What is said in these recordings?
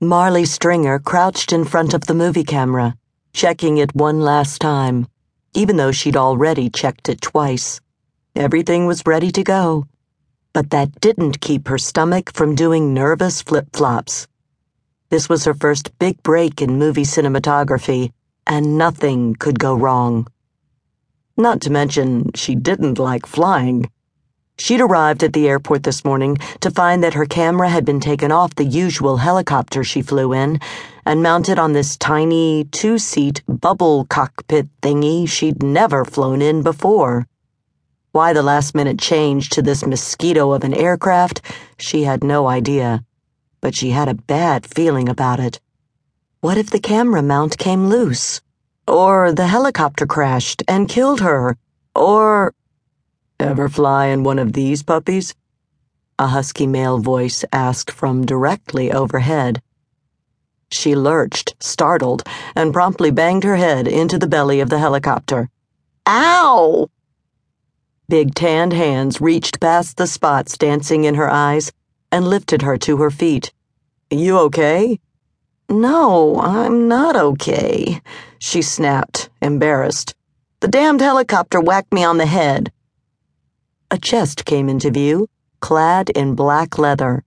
Marley Stringer crouched in front of the movie camera, checking it one last time, even though she'd already checked it twice. Everything was ready to go. But that didn't keep her stomach from doing nervous flip flops. This was her first big break in movie cinematography, and nothing could go wrong. Not to mention, she didn't like flying. She'd arrived at the airport this morning to find that her camera had been taken off the usual helicopter she flew in and mounted on this tiny two seat bubble cockpit thingy she'd never flown in before. Why the last minute change to this mosquito of an aircraft, she had no idea, but she had a bad feeling about it. What if the camera mount came loose? Or the helicopter crashed and killed her? Or. Ever fly in one of these puppies? A husky male voice asked from directly overhead. She lurched, startled, and promptly banged her head into the belly of the helicopter. Ow! Big tanned hands reached past the spots dancing in her eyes and lifted her to her feet. You okay? No, I'm not okay, she snapped, embarrassed. The damned helicopter whacked me on the head. A chest came into view, clad in black leather,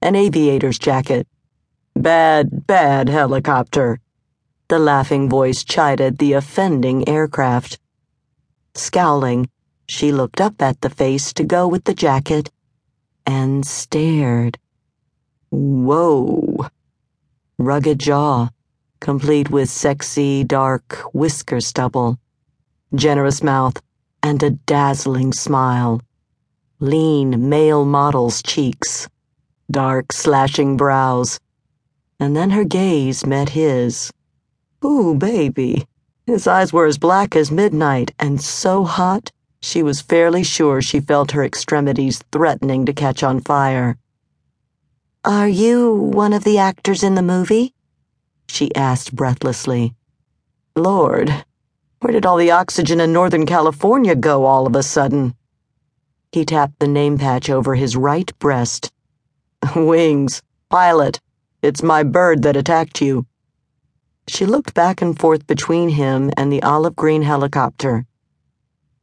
an aviator's jacket. Bad, bad helicopter. The laughing voice chided the offending aircraft. Scowling, she looked up at the face to go with the jacket and stared. Whoa. Rugged jaw, complete with sexy, dark whisker stubble. Generous mouth and a dazzling smile. Lean male model's cheeks, dark slashing brows. And then her gaze met his. Ooh, baby. His eyes were as black as midnight and so hot she was fairly sure she felt her extremities threatening to catch on fire. Are you one of the actors in the movie? She asked breathlessly. Lord, where did all the oxygen in Northern California go all of a sudden? He tapped the name patch over his right breast. Wings, pilot, it's my bird that attacked you. She looked back and forth between him and the olive green helicopter.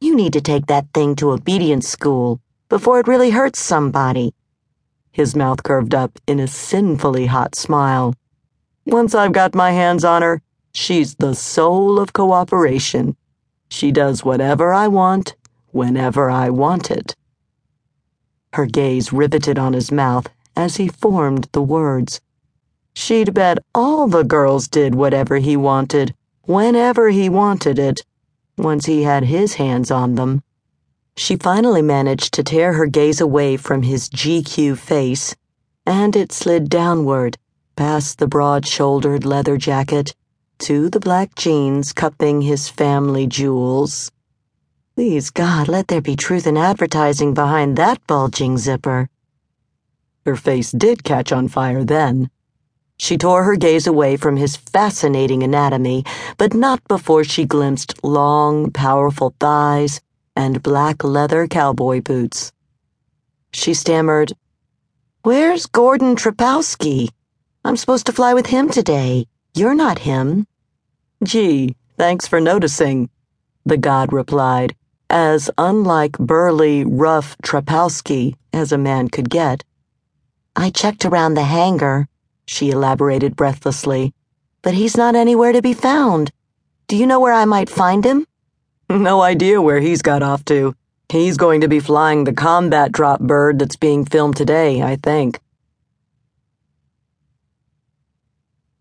You need to take that thing to obedience school before it really hurts somebody. His mouth curved up in a sinfully hot smile. Once I've got my hands on her, She's the soul of cooperation. She does whatever I want, whenever I want it. Her gaze riveted on his mouth as he formed the words. She'd bet all the girls did whatever he wanted, whenever he wanted it, once he had his hands on them. She finally managed to tear her gaze away from his GQ face, and it slid downward, past the broad shouldered leather jacket to the black jeans cupping his family jewels. Please, God, let there be truth in advertising behind that bulging zipper. Her face did catch on fire then. She tore her gaze away from his fascinating anatomy, but not before she glimpsed long, powerful thighs and black leather cowboy boots. She stammered, Where's Gordon Trapowski? I'm supposed to fly with him today. You're not him. Gee, thanks for noticing, the god replied, as unlike burly, rough Trapowski as a man could get. I checked around the hangar, she elaborated breathlessly, but he's not anywhere to be found. Do you know where I might find him? No idea where he's got off to. He's going to be flying the combat drop bird that's being filmed today, I think.